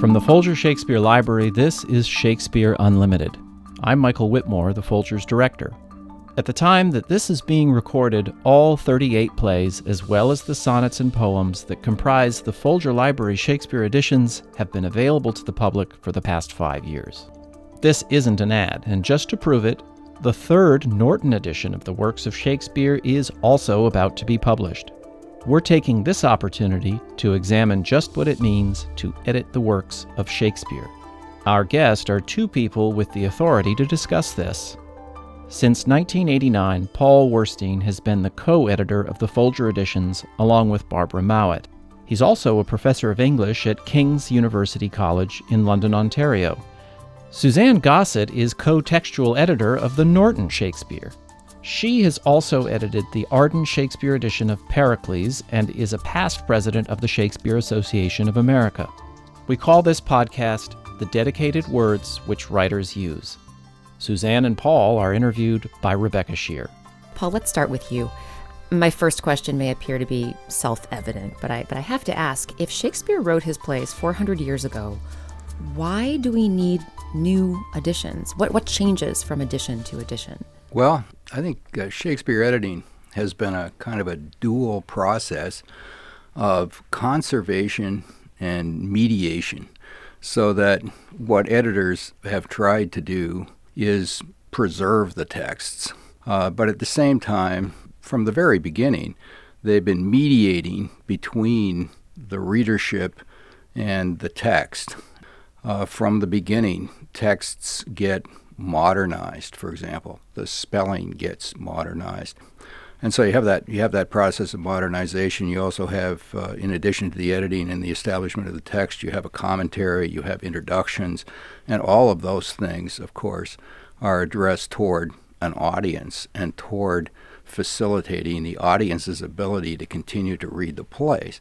From the Folger Shakespeare Library, this is Shakespeare Unlimited. I'm Michael Whitmore, the Folger's director. At the time that this is being recorded, all 38 plays, as well as the sonnets and poems that comprise the Folger Library Shakespeare editions, have been available to the public for the past five years. This isn't an ad, and just to prove it, the third Norton edition of the works of Shakespeare is also about to be published. We're taking this opportunity to examine just what it means to edit the works of Shakespeare. Our guests are two people with the authority to discuss this. Since 1989, Paul Werstine has been the co editor of the Folger editions along with Barbara Mowat. He's also a professor of English at King's University College in London, Ontario. Suzanne Gossett is co textual editor of the Norton Shakespeare. She has also edited the Arden Shakespeare edition of Pericles and is a past president of the Shakespeare Association of America. We call this podcast The Dedicated Words Which Writers Use. Suzanne and Paul are interviewed by Rebecca Sheir. Paul, let's start with you. My first question may appear to be self-evident, but I but I have to ask, if Shakespeare wrote his plays 400 years ago, why do we need new editions? What what changes from edition to edition? Well, I think uh, Shakespeare editing has been a kind of a dual process of conservation and mediation, so that what editors have tried to do is preserve the texts, uh, but at the same time, from the very beginning, they've been mediating between the readership and the text. Uh, from the beginning, texts get modernized, for example. The spelling gets modernized. And so you have that you have that process of modernization. You also have, uh, in addition to the editing and the establishment of the text, you have a commentary, you have introductions, and all of those things, of course, are addressed toward an audience and toward facilitating the audience's ability to continue to read the plays.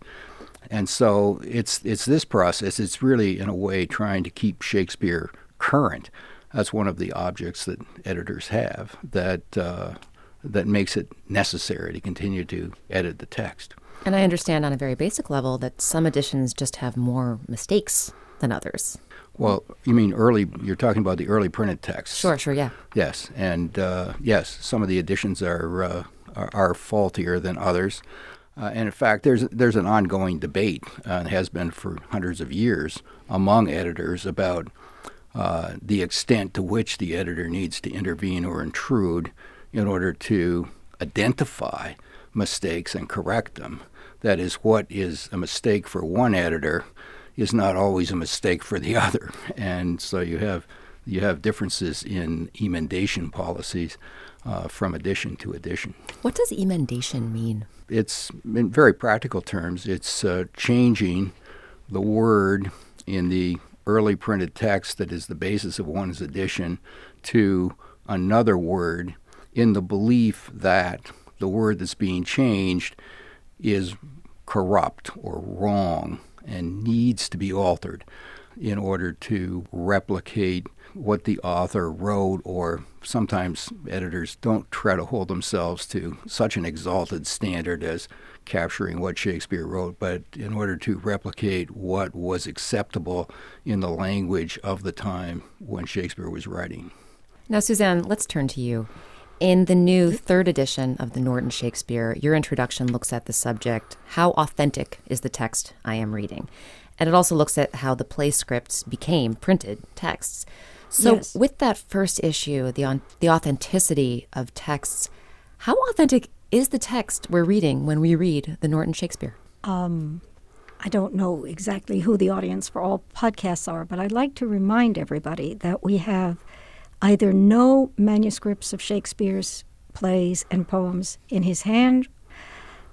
And so it's it's this process. It's really in a way trying to keep Shakespeare current that's one of the objects that editors have that uh, that makes it necessary to continue to edit the text. And I understand on a very basic level that some editions just have more mistakes than others. Well, you mean early? You're talking about the early printed texts. Sure, sure, yeah. Yes, and uh, yes, some of the editions are, uh, are, are faultier than others. Uh, and in fact, there's there's an ongoing debate, uh, and has been for hundreds of years, among editors about uh, the extent to which the editor needs to intervene or intrude in order to identify mistakes and correct them. That is, what is a mistake for one editor is not always a mistake for the other, and so you have you have differences in emendation policies uh, from edition to edition. What does emendation mean? It's in very practical terms. It's uh, changing the word in the early printed text that is the basis of one's edition to another word in the belief that the word that's being changed is corrupt or wrong and needs to be altered in order to replicate what the author wrote, or sometimes editors don't try to hold themselves to such an exalted standard as capturing what Shakespeare wrote, but in order to replicate what was acceptable in the language of the time when Shakespeare was writing. Now, Suzanne, let's turn to you. In the new third edition of the Norton Shakespeare, your introduction looks at the subject How authentic is the text I am reading? And it also looks at how the play scripts became printed texts. So, yes. with that first issue, the, on, the authenticity of texts, how authentic is the text we're reading when we read the Norton Shakespeare? Um, I don't know exactly who the audience for all podcasts are, but I'd like to remind everybody that we have either no manuscripts of Shakespeare's plays and poems in his hand.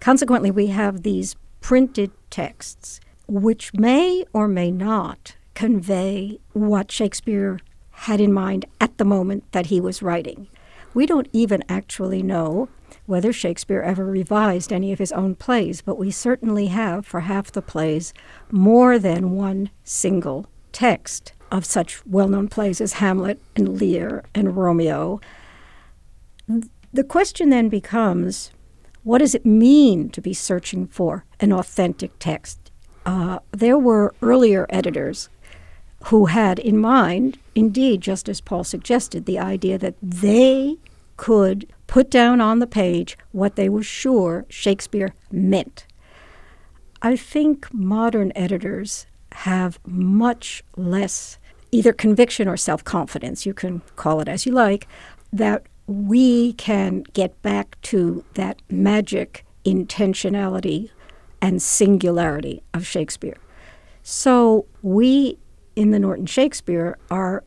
Consequently, we have these printed texts, which may or may not convey what Shakespeare had in mind at the moment that he was writing. We don't even actually know whether Shakespeare ever revised any of his own plays, but we certainly have, for half the plays, more than one single text of such well known plays as Hamlet and Lear and Romeo. The question then becomes what does it mean to be searching for an authentic text? Uh, there were earlier editors who had in mind, indeed, just as Paul suggested, the idea that they could put down on the page what they were sure Shakespeare meant. I think modern editors have much less either conviction or self confidence, you can call it as you like, that we can get back to that magic intentionality and singularity of Shakespeare. So we in the Norton Shakespeare are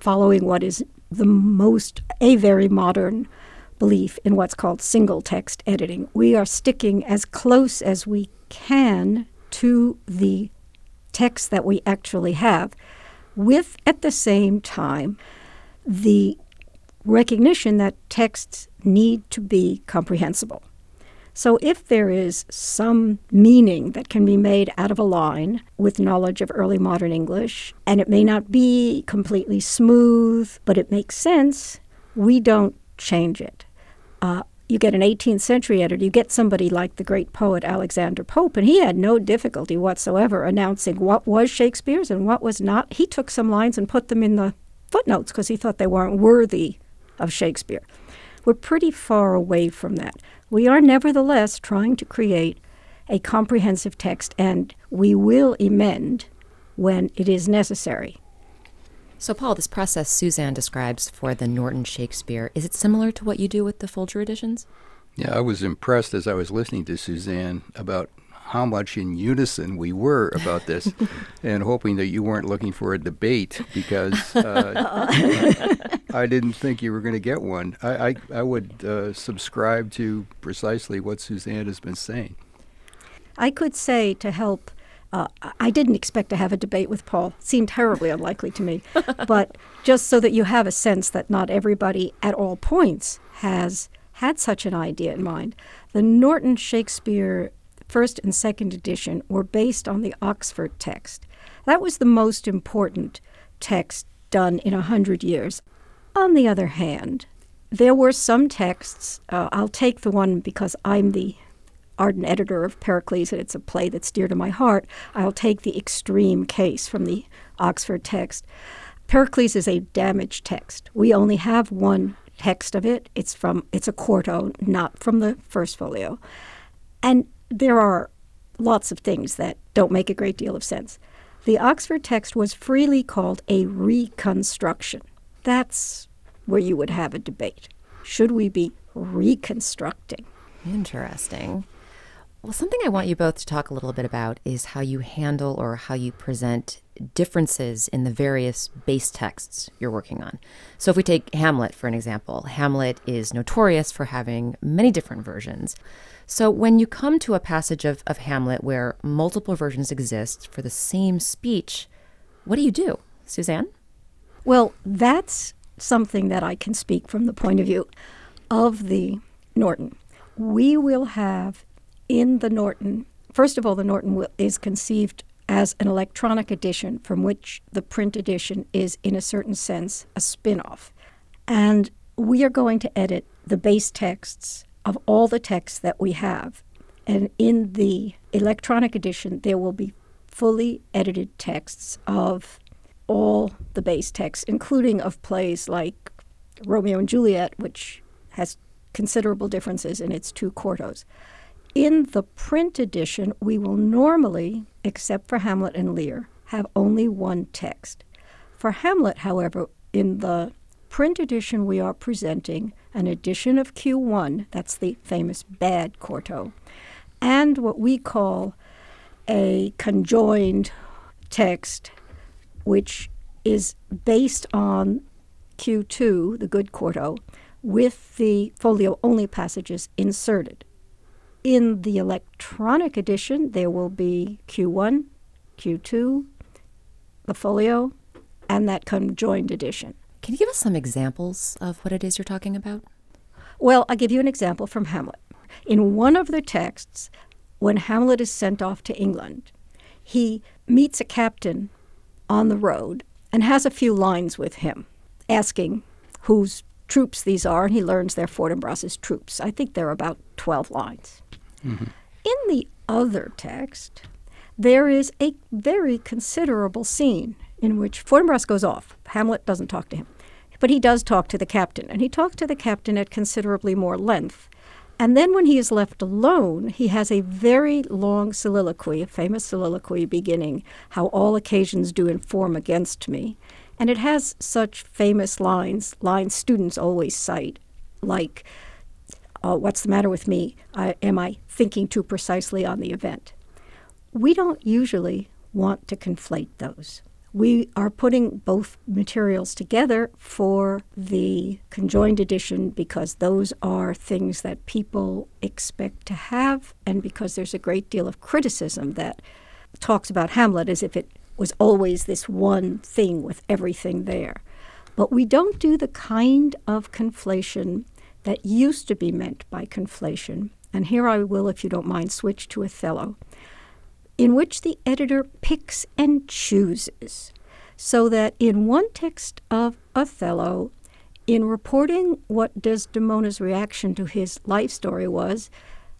following what is the most, a very modern belief in what's called single text editing. We are sticking as close as we can to the text that we actually have, with at the same time the recognition that texts need to be comprehensible. So, if there is some meaning that can be made out of a line with knowledge of early modern English, and it may not be completely smooth, but it makes sense, we don't change it. Uh, you get an 18th century editor, you get somebody like the great poet Alexander Pope, and he had no difficulty whatsoever announcing what was Shakespeare's and what was not. He took some lines and put them in the footnotes because he thought they weren't worthy of Shakespeare. We're pretty far away from that. We are nevertheless trying to create a comprehensive text, and we will amend when it is necessary. So, Paul, this process Suzanne describes for the Norton Shakespeare, is it similar to what you do with the Folger editions? Yeah, I was impressed as I was listening to Suzanne about how much in unison we were about this and hoping that you weren't looking for a debate because uh, I didn't think you were going to get one. I, I, I would uh, subscribe to precisely what Suzanne has been saying. I could say to help. Uh, I didn't expect to have a debate with Paul. It seemed terribly unlikely to me. But just so that you have a sense that not everybody at all points has had such an idea in mind, the Norton Shakespeare first and second edition were based on the Oxford text. That was the most important text done in a hundred years. On the other hand, there were some texts. Uh, I'll take the one because I'm the Arden editor of Pericles, and it's a play that's dear to my heart. I'll take the extreme case from the Oxford text. Pericles is a damaged text. We only have one text of it. It's from it's a quarto, not from the first folio. And there are lots of things that don't make a great deal of sense. The Oxford text was freely called a reconstruction. That's where you would have a debate. Should we be reconstructing? Interesting. Well, something I want you both to talk a little bit about is how you handle or how you present differences in the various base texts you're working on. So, if we take Hamlet for an example, Hamlet is notorious for having many different versions. So, when you come to a passage of, of Hamlet where multiple versions exist for the same speech, what do you do, Suzanne? Well, that's something that I can speak from the point of view of the Norton. We will have in the Norton, first of all, the Norton is conceived as an electronic edition from which the print edition is, in a certain sense, a spin off. And we are going to edit the base texts of all the texts that we have. And in the electronic edition, there will be fully edited texts of all the base texts, including of plays like Romeo and Juliet, which has considerable differences in its two quartos. In the print edition, we will normally, except for Hamlet and Lear, have only one text. For Hamlet, however, in the print edition, we are presenting an edition of Q1, that's the famous bad quarto, and what we call a conjoined text, which is based on Q2, the good quarto, with the folio only passages inserted. In the electronic edition, there will be Q1, Q2, the folio, and that conjoined edition. Can you give us some examples of what it is you're talking about? Well, I'll give you an example from Hamlet. In one of the texts, when Hamlet is sent off to England, he meets a captain on the road and has a few lines with him, asking whose troops these are, and he learns they're Fortinbras's troops. I think there are about 12 lines. Mm-hmm. In the other text, there is a very considerable scene in which Fortinbras goes off. Hamlet doesn't talk to him. But he does talk to the captain, and he talks to the captain at considerably more length. And then when he is left alone, he has a very long soliloquy, a famous soliloquy beginning, How all occasions do inform against me. And it has such famous lines, lines students always cite, like, uh, What's the matter with me? I, am I thinking too precisely on the event? We don't usually want to conflate those we are putting both materials together for the conjoined edition because those are things that people expect to have, and because there's a great deal of criticism that talks about Hamlet as if it was always this one thing with everything there. But we don't do the kind of conflation that used to be meant by conflation. And here I will, if you don't mind, switch to Othello in which the editor picks and chooses. So that in one text of Othello, in reporting what Desdemona's reaction to his life story was,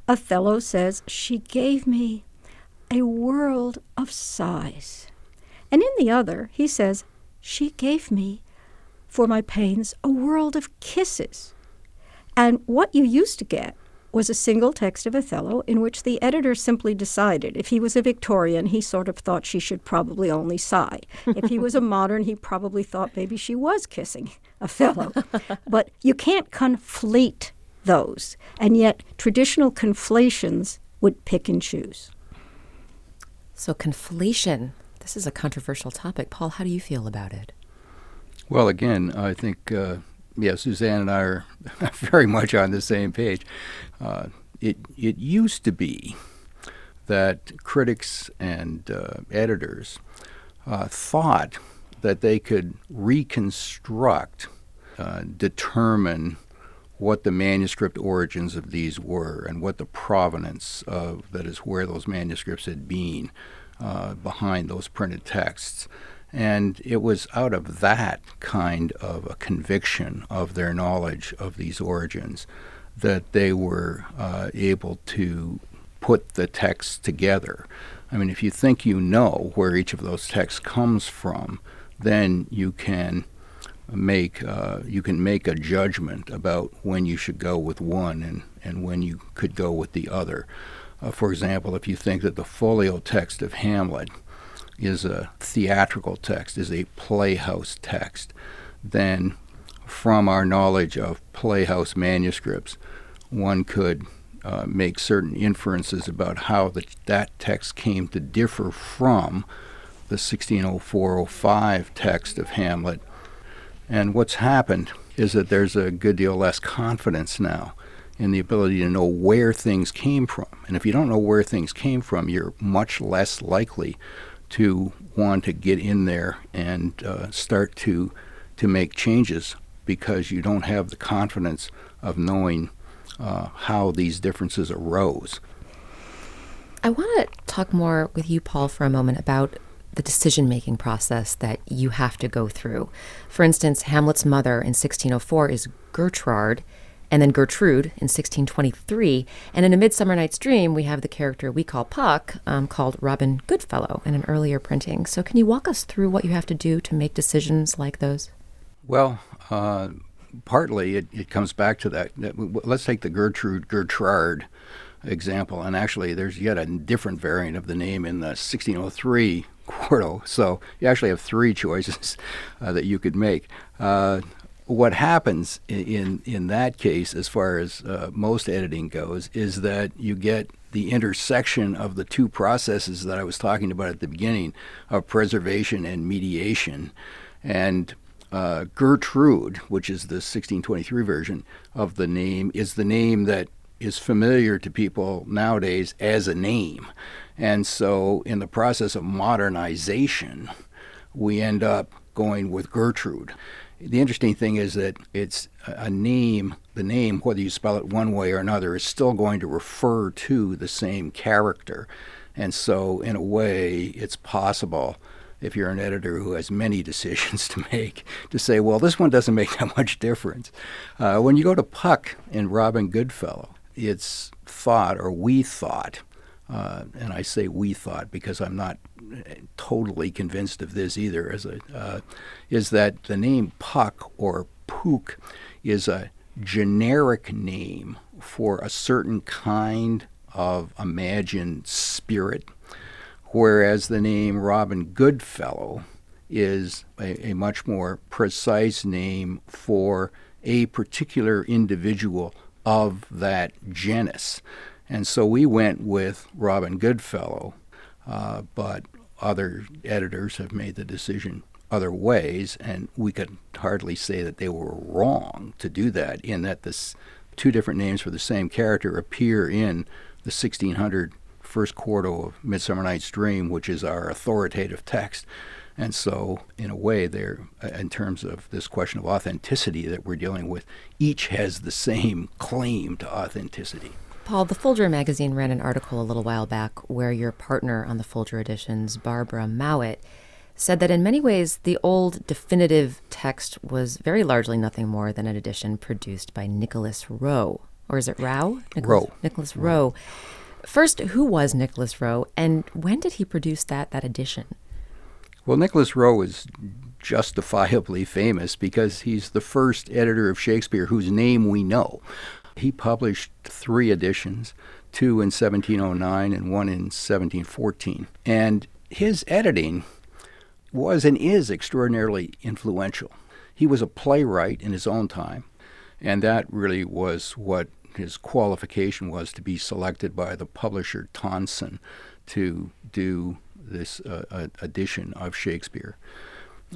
Othello says, She gave me a world of sighs. And in the other, he says, She gave me, for my pains, a world of kisses. And what you used to get was a single text of Othello in which the editor simply decided if he was a Victorian, he sort of thought she should probably only sigh. if he was a modern, he probably thought maybe she was kissing Othello. but you can't conflate those. And yet, traditional conflations would pick and choose. So, conflation, this is a controversial topic. Paul, how do you feel about it? Well, again, I think uh, yeah, Suzanne and I are very much on the same page. Uh, it it used to be that critics and uh, editors uh, thought that they could reconstruct, uh, determine what the manuscript origins of these were and what the provenance of that is where those manuscripts had been uh, behind those printed texts. And it was out of that kind of a conviction of their knowledge of these origins that they were uh, able to put the texts together. I mean, if you think you know where each of those texts comes from, then you can make uh, you can make a judgment about when you should go with one and, and when you could go with the other. Uh, for example, if you think that the folio text of Hamlet is a theatrical text, is a playhouse text, then from our knowledge of playhouse manuscripts, one could uh, make certain inferences about how the, that text came to differ from the 1604-05 text of Hamlet. And what's happened is that there's a good deal less confidence now in the ability to know where things came from. And if you don't know where things came from, you're much less likely to want to get in there and uh, start to to make changes because you don't have the confidence of knowing uh, how these differences arose. I want to talk more with you, Paul, for a moment about the decision making process that you have to go through. For instance, Hamlet's mother in 1604 is Gertrude, and then Gertrude in 1623. And in A Midsummer Night's Dream, we have the character we call Puck, um, called Robin Goodfellow in an earlier printing. So, can you walk us through what you have to do to make decisions like those? Well, uh, partly it, it comes back to that. Let's take the Gertrude Gertrude example. And actually, there's yet a different variant of the name in the 1603 quarto. So you actually have three choices uh, that you could make. Uh, what happens in in that case, as far as uh, most editing goes, is that you get the intersection of the two processes that I was talking about at the beginning of preservation and mediation, and uh, Gertrude, which is the 1623 version of the name, is the name that is familiar to people nowadays as a name. And so, in the process of modernization, we end up going with Gertrude. The interesting thing is that it's a name, the name, whether you spell it one way or another, is still going to refer to the same character. And so, in a way, it's possible if you're an editor who has many decisions to make to say, well, this one doesn't make that much difference. Uh, when you go to Puck in Robin Goodfellow, it's thought, or we thought, uh, and I say we thought because I'm not totally convinced of this either, as a, uh, is that the name Puck or Pook is a generic name for a certain kind of imagined spirit, whereas the name Robin Goodfellow is a, a much more precise name for a particular individual of that genus. And so we went with Robin Goodfellow, uh, but other editors have made the decision other ways, and we could hardly say that they were wrong to do that, in that this two different names for the same character appear in the 1600 first quarto of Midsummer Night's Dream, which is our authoritative text. And so, in a way, there, in terms of this question of authenticity that we're dealing with, each has the same claim to authenticity. Paul, the Folger magazine ran an article a little while back where your partner on the Folger editions, Barbara Mowat, said that in many ways the old definitive text was very largely nothing more than an edition produced by Nicholas Rowe. Or is it Rao? Nicholas, Rowe. Nicholas Rowe. First, who was Nicholas Rowe and when did he produce that, that edition? Well, Nicholas Rowe is justifiably famous because he's the first editor of Shakespeare whose name we know. He published three editions, two in 1709 and one in 1714. And his editing was and is extraordinarily influential. He was a playwright in his own time, and that really was what his qualification was to be selected by the publisher Tonson to do this uh, edition of Shakespeare.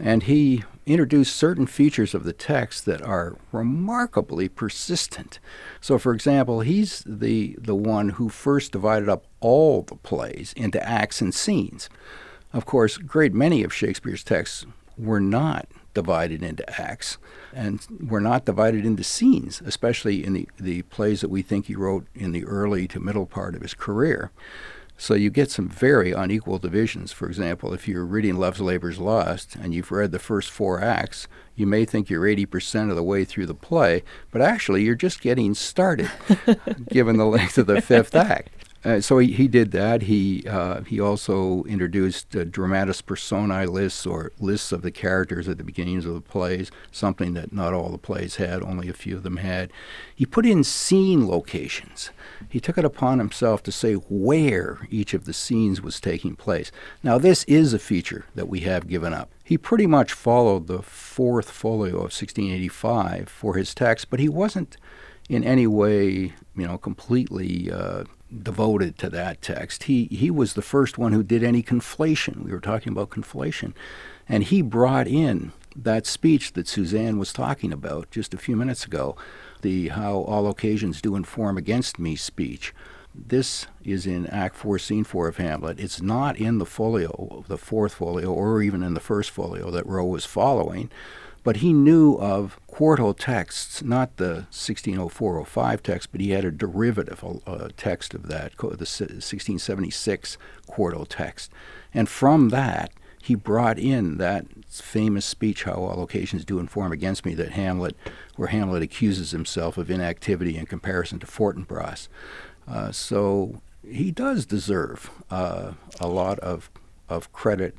And he introduced certain features of the text that are remarkably persistent. So, for example, he's the, the one who first divided up all the plays into acts and scenes. Of course, great many of Shakespeare's texts were not divided into acts and were not divided into scenes, especially in the, the plays that we think he wrote in the early to middle part of his career. So you get some very unequal divisions. For example, if you're reading Love's Labour's Lost and you've read the first four acts, you may think you're 80% of the way through the play, but actually you're just getting started, given the length of the fifth act. Uh, so he, he did that. He uh, he also introduced uh, dramatis personae lists or lists of the characters at the beginnings of the plays, something that not all the plays had, only a few of them had. He put in scene locations. He took it upon himself to say where each of the scenes was taking place. Now this is a feature that we have given up. He pretty much followed the fourth folio of 1685 for his text, but he wasn't in any way, you know, completely uh, devoted to that text. He he was the first one who did any conflation. We were talking about conflation, and he brought in that speech that Suzanne was talking about just a few minutes ago, the how all occasions do inform against me speech. This is in Act 4, Scene 4 of Hamlet. It's not in the folio, the fourth folio, or even in the first folio that Rowe was following. But he knew of quarto texts, not the 1604-05 text, but he had a derivative text of that, the 1676 quarto text. And from that, he brought in that famous speech, How All Occasions Do Inform Against Me, that Hamlet, where Hamlet accuses himself of inactivity in comparison to Fortinbras. Uh, so he does deserve uh, a lot of, of credit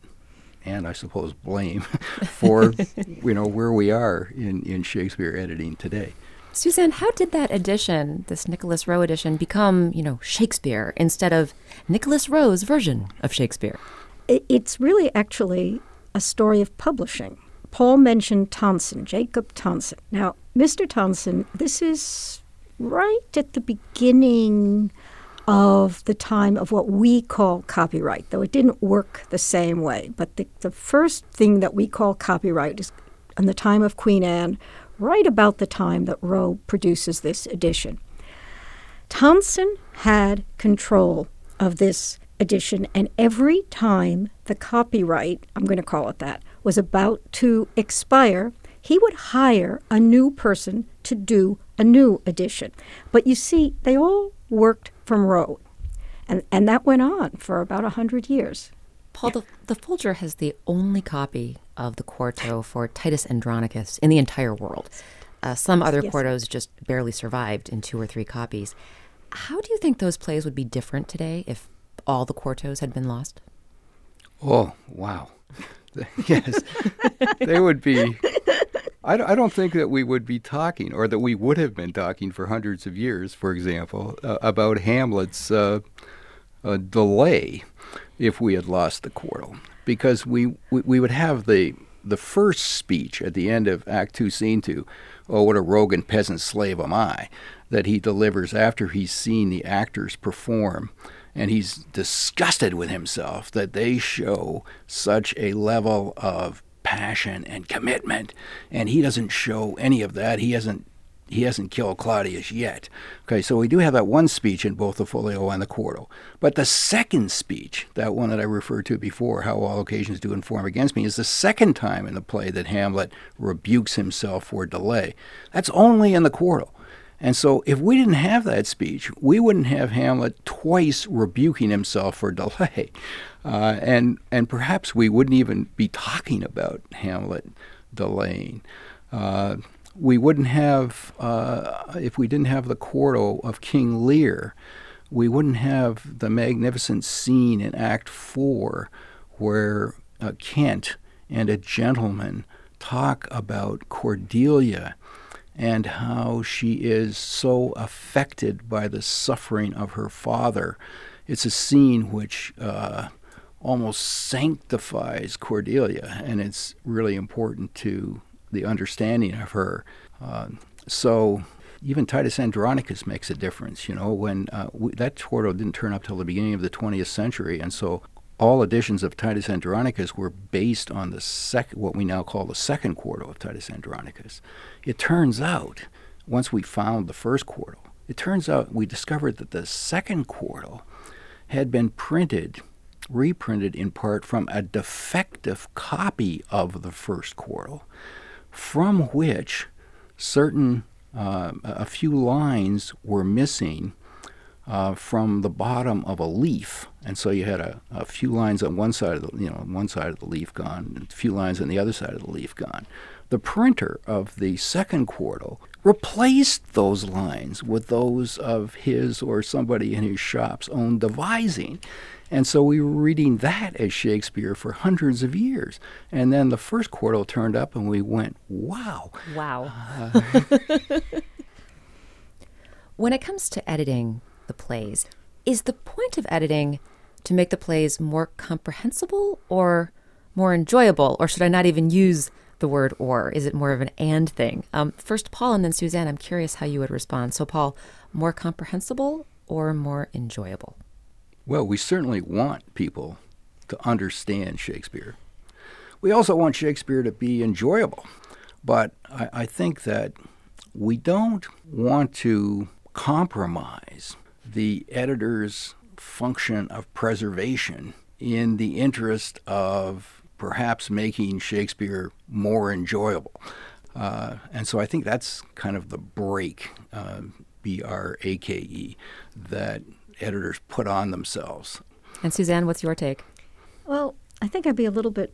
and I suppose blame for you know where we are in, in Shakespeare editing today. Suzanne, how did that edition, this Nicholas Rowe edition, become, you know, Shakespeare instead of Nicholas Rowe's version of Shakespeare? It's really actually a story of publishing. Paul mentioned Tonson, Jacob Tonson. Now, Mr. Tonson, this is right at the beginning of the time of what we call copyright, though it didn't work the same way. But the, the first thing that we call copyright is in the time of Queen Anne, right about the time that Rowe produces this edition. Tonson had control of this edition, and every time the copyright, I'm going to call it that, was about to expire, he would hire a new person to do a new edition. But you see, they all worked from Rowe. And, and that went on for about 100 years. Paul, yeah. the, the Folger has the only copy of the quarto for Titus Andronicus in the entire world. Uh, some other yes. quartos just barely survived in two or three copies. How do you think those plays would be different today if all the quartos had been lost? Oh, wow. yes. they would be. I, I don't think that we would be talking, or that we would have been talking for hundreds of years, for example, uh, about Hamlet's uh, uh, delay if we had lost the quarto. Because we, we, we would have the, the first speech at the end of Act 2, Scene 2, Oh, what a rogue and peasant slave am I, that he delivers after he's seen the actors perform and he's disgusted with himself that they show such a level of passion and commitment and he doesn't show any of that he hasn't he hasn't killed Claudius yet. Okay, so we do have that one speech in both the folio and the quarto. But the second speech, that one that I referred to before, how all occasions do inform against me, is the second time in the play that Hamlet rebukes himself for delay. That's only in the quarto. And so, if we didn't have that speech, we wouldn't have Hamlet twice rebuking himself for delay. Uh, and, and perhaps we wouldn't even be talking about Hamlet delaying. Uh, we wouldn't have, uh, if we didn't have the quarto of King Lear, we wouldn't have the magnificent scene in Act Four where uh, Kent and a gentleman talk about Cordelia and how she is so affected by the suffering of her father. It's a scene which uh, almost sanctifies Cordelia, and it's really important to the understanding of her. Uh, so even Titus Andronicus makes a difference. You know, when uh, we, that quarto didn't turn up till the beginning of the 20th century, and so all editions of Titus Andronicus were based on the sec- what we now call the second quarto of Titus Andronicus. It turns out, once we found the first quarto, it turns out we discovered that the second quarto had been printed, reprinted in part from a defective copy of the first quarto, from which certain uh, a few lines were missing uh, from the bottom of a leaf, and so you had a, a, few lines on one side of the you know one side of the leaf gone, and a few lines on the other side of the leaf gone. The printer of the second quarto replaced those lines with those of his or somebody in his shop's own devising. And so we were reading that as Shakespeare for hundreds of years. And then the first quarto turned up and we went, wow. Wow. Uh, when it comes to editing, the plays. Is the point of editing to make the plays more comprehensible or more enjoyable? Or should I not even use the word or? Is it more of an and thing? Um, first, Paul, and then Suzanne, I'm curious how you would respond. So, Paul, more comprehensible or more enjoyable? Well, we certainly want people to understand Shakespeare. We also want Shakespeare to be enjoyable. But I, I think that we don't want to compromise the editor's function of preservation in the interest of perhaps making Shakespeare more enjoyable. Uh, and so I think that's kind of the break, uh, B R A K E, that editors put on themselves. And Suzanne, what's your take? Well, I think I'd be a little bit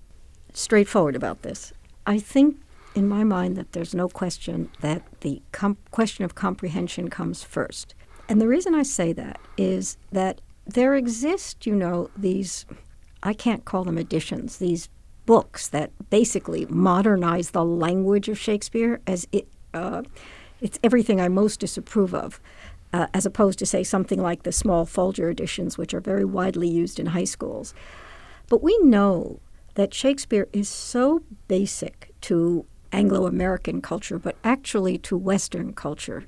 straightforward about this. I think, in my mind, that there's no question that the com- question of comprehension comes first. And the reason I say that is that there exist, you know, these, I can't call them editions, these books that basically modernize the language of Shakespeare as it, uh, it's everything I most disapprove of. Uh, as opposed to, say, something like the small Folger editions, which are very widely used in high schools. But we know that Shakespeare is so basic to Anglo American culture, but actually to Western culture,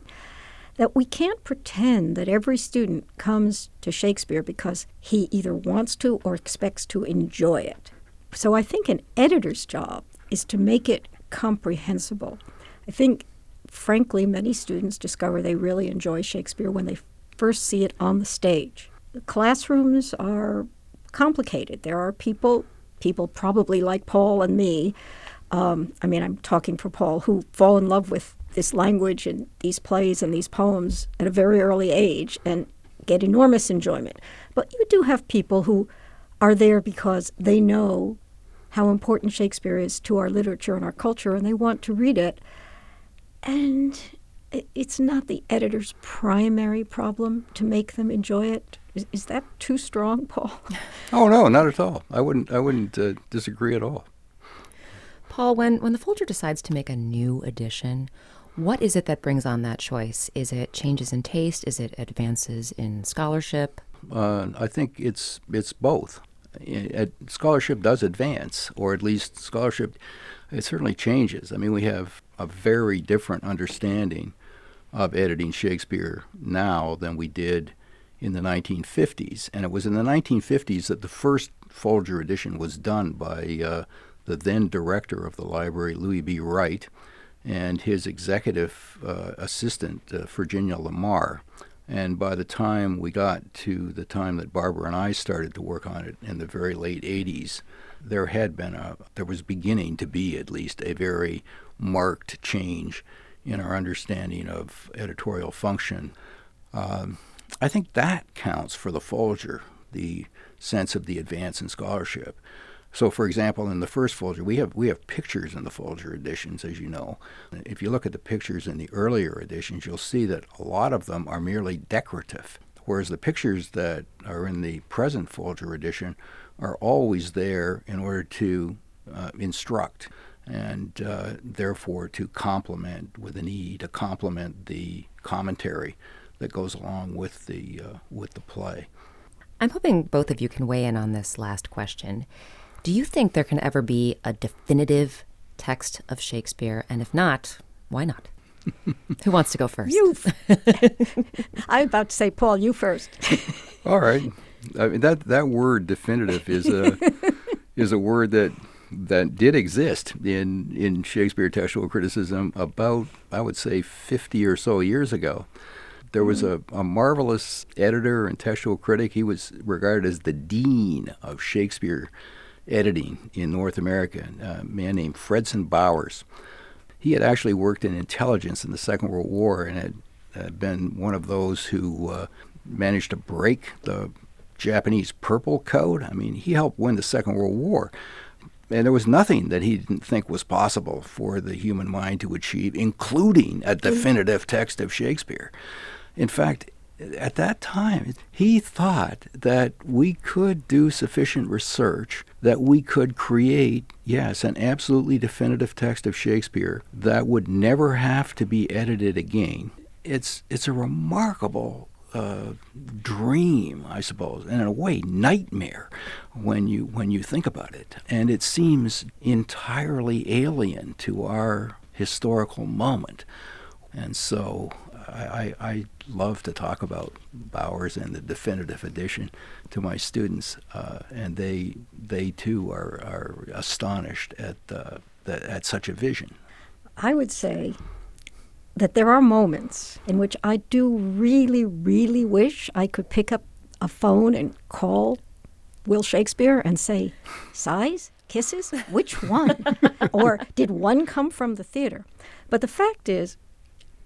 that we can't pretend that every student comes to Shakespeare because he either wants to or expects to enjoy it. So I think an editor's job is to make it comprehensible. I think, frankly, many students discover they really enjoy Shakespeare when they first see it on the stage. The classrooms are complicated. There are people, people probably like Paul and me, um, I mean, I'm talking for Paul, who fall in love with this language and these plays and these poems at a very early age and get enormous enjoyment. But you do have people who are there because they know how important Shakespeare is to our literature and our culture and they want to read it. And it's not the editor's primary problem to make them enjoy it. Is, is that too strong, Paul? Oh no, not at all. I wouldn't. I wouldn't uh, disagree at all. Paul, when when the Folger decides to make a new edition, what is it that brings on that choice? Is it changes in taste? Is it advances in scholarship? Uh, I think it's it's both. scholarship does advance, or at least scholarship, it certainly changes. I mean, we have a very different understanding of editing Shakespeare now than we did in the 1950s. And it was in the 1950s that the first Folger edition was done by uh, the then director of the library, Louis B. Wright, and his executive uh, assistant, uh, Virginia Lamar. And by the time we got to the time that Barbara and I started to work on it in the very late 80s, there had been a, there was beginning to be at least a very marked change in our understanding of editorial function. Um, I think that counts for the Folger, the sense of the advance in scholarship. So, for example, in the first Folger, we have we have pictures in the Folger editions, as you know. If you look at the pictures in the earlier editions, you'll see that a lot of them are merely decorative, whereas the pictures that are in the present Folger edition are always there in order to uh, instruct and uh, therefore to complement with an E to complement the commentary that goes along with the uh, with the play. I'm hoping both of you can weigh in on this last question. Do you think there can ever be a definitive text of Shakespeare? And if not, why not? Who wants to go first? You. I'm about to say, Paul, you first. All right. I mean, that that word definitive is a is a word that that did exist in in Shakespeare textual criticism about I would say 50 or so years ago. There was mm-hmm. a, a marvelous editor and textual critic. He was regarded as the dean of Shakespeare editing in North America, a man named Fredson Bowers. He had actually worked in intelligence in the Second World War and had, had been one of those who uh, managed to break the Japanese Purple Code. I mean, he helped win the Second World War. And there was nothing that he didn't think was possible for the human mind to achieve, including a definitive text of Shakespeare. In fact, at that time, he thought that we could do sufficient research that we could create, yes, an absolutely definitive text of Shakespeare that would never have to be edited again. It's it's a remarkable uh, dream, I suppose, and in a way, nightmare when you when you think about it. And it seems entirely alien to our historical moment. And so I, I, love to talk about Bowers and the definitive edition to my students, uh, and they they too are, are astonished at uh, at such a vision. I would say that there are moments in which I do really, really wish I could pick up a phone and call Will Shakespeare and say, "Sighs, kisses, which one?" or did one come from the theater? But the fact is,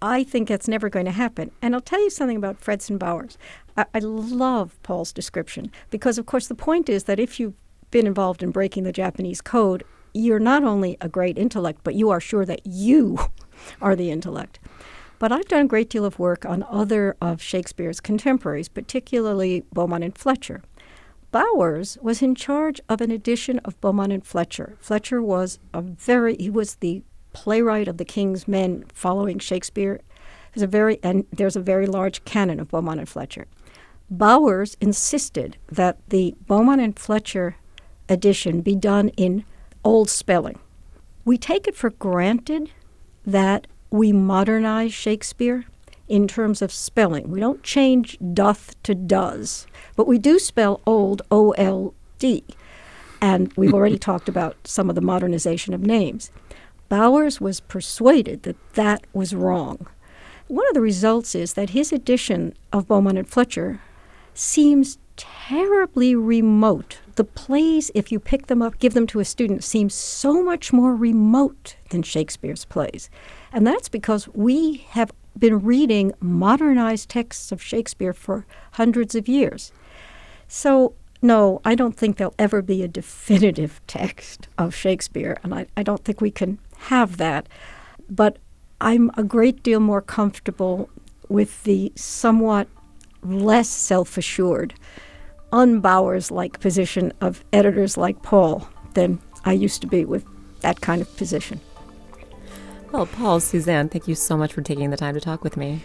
I think that's never going to happen. And I'll tell you something about Fredson Bowers. I, I love Paul's description because, of course, the point is that if you've been involved in breaking the Japanese code, you're not only a great intellect, but you are sure that you are the intellect. But I've done a great deal of work on other of Shakespeare's contemporaries, particularly Beaumont and Fletcher. Bowers was in charge of an edition of Beaumont and Fletcher. Fletcher was a very he was the playwright of the King's Men following Shakespeare. There's a very and there's a very large canon of Beaumont and Fletcher. Bowers insisted that the Beaumont and Fletcher edition be done in old spelling. We take it for granted that we modernize Shakespeare in terms of spelling. We don't change doth to does, but we do spell old O L D. And we've already talked about some of the modernization of names. Bowers was persuaded that that was wrong. One of the results is that his edition of Beaumont and Fletcher seems terribly remote. The plays, if you pick them up, give them to a student, seem so much more remote than Shakespeare's plays. And that's because we have been reading modernized texts of Shakespeare for hundreds of years. So no, I don't think there'll ever be a definitive text of Shakespeare, and I, I don't think we can have that. But I'm a great deal more comfortable with the somewhat less self assured, unbowers like position of editors like Paul than I used to be with that kind of position. Well, Paul, Suzanne, thank you so much for taking the time to talk with me.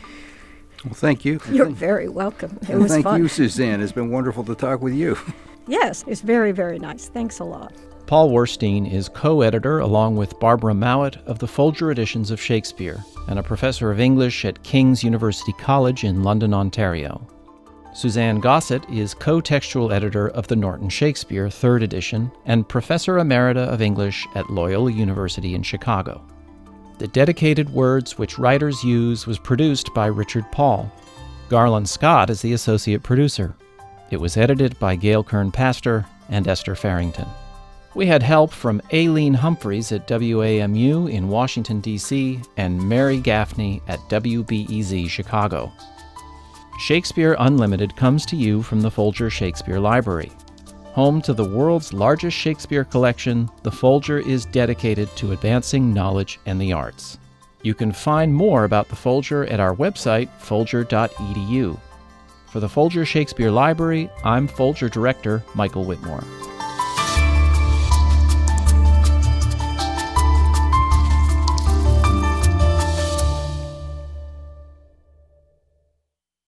Well, thank you. You're thank, very welcome. It and was thank fun. you, Suzanne. It's been wonderful to talk with you. Yes, it's very, very nice. Thanks a lot. Paul Werstine is co editor, along with Barbara Mowat, of the Folger editions of Shakespeare and a professor of English at King's University College in London, Ontario. Suzanne Gossett is co textual editor of the Norton Shakespeare, 3rd edition, and professor emerita of English at Loyola University in Chicago. The dedicated words which writers use was produced by Richard Paul. Garland Scott is the associate producer. It was edited by Gail Kern Paster and Esther Farrington. We had help from Aileen Humphreys at WAMU in Washington, D.C., and Mary Gaffney at WBEZ Chicago. Shakespeare Unlimited comes to you from the Folger Shakespeare Library. Home to the world's largest Shakespeare collection, the Folger is dedicated to advancing knowledge and the arts. You can find more about the Folger at our website, folger.edu. For the Folger Shakespeare Library, I'm Folger Director Michael Whitmore.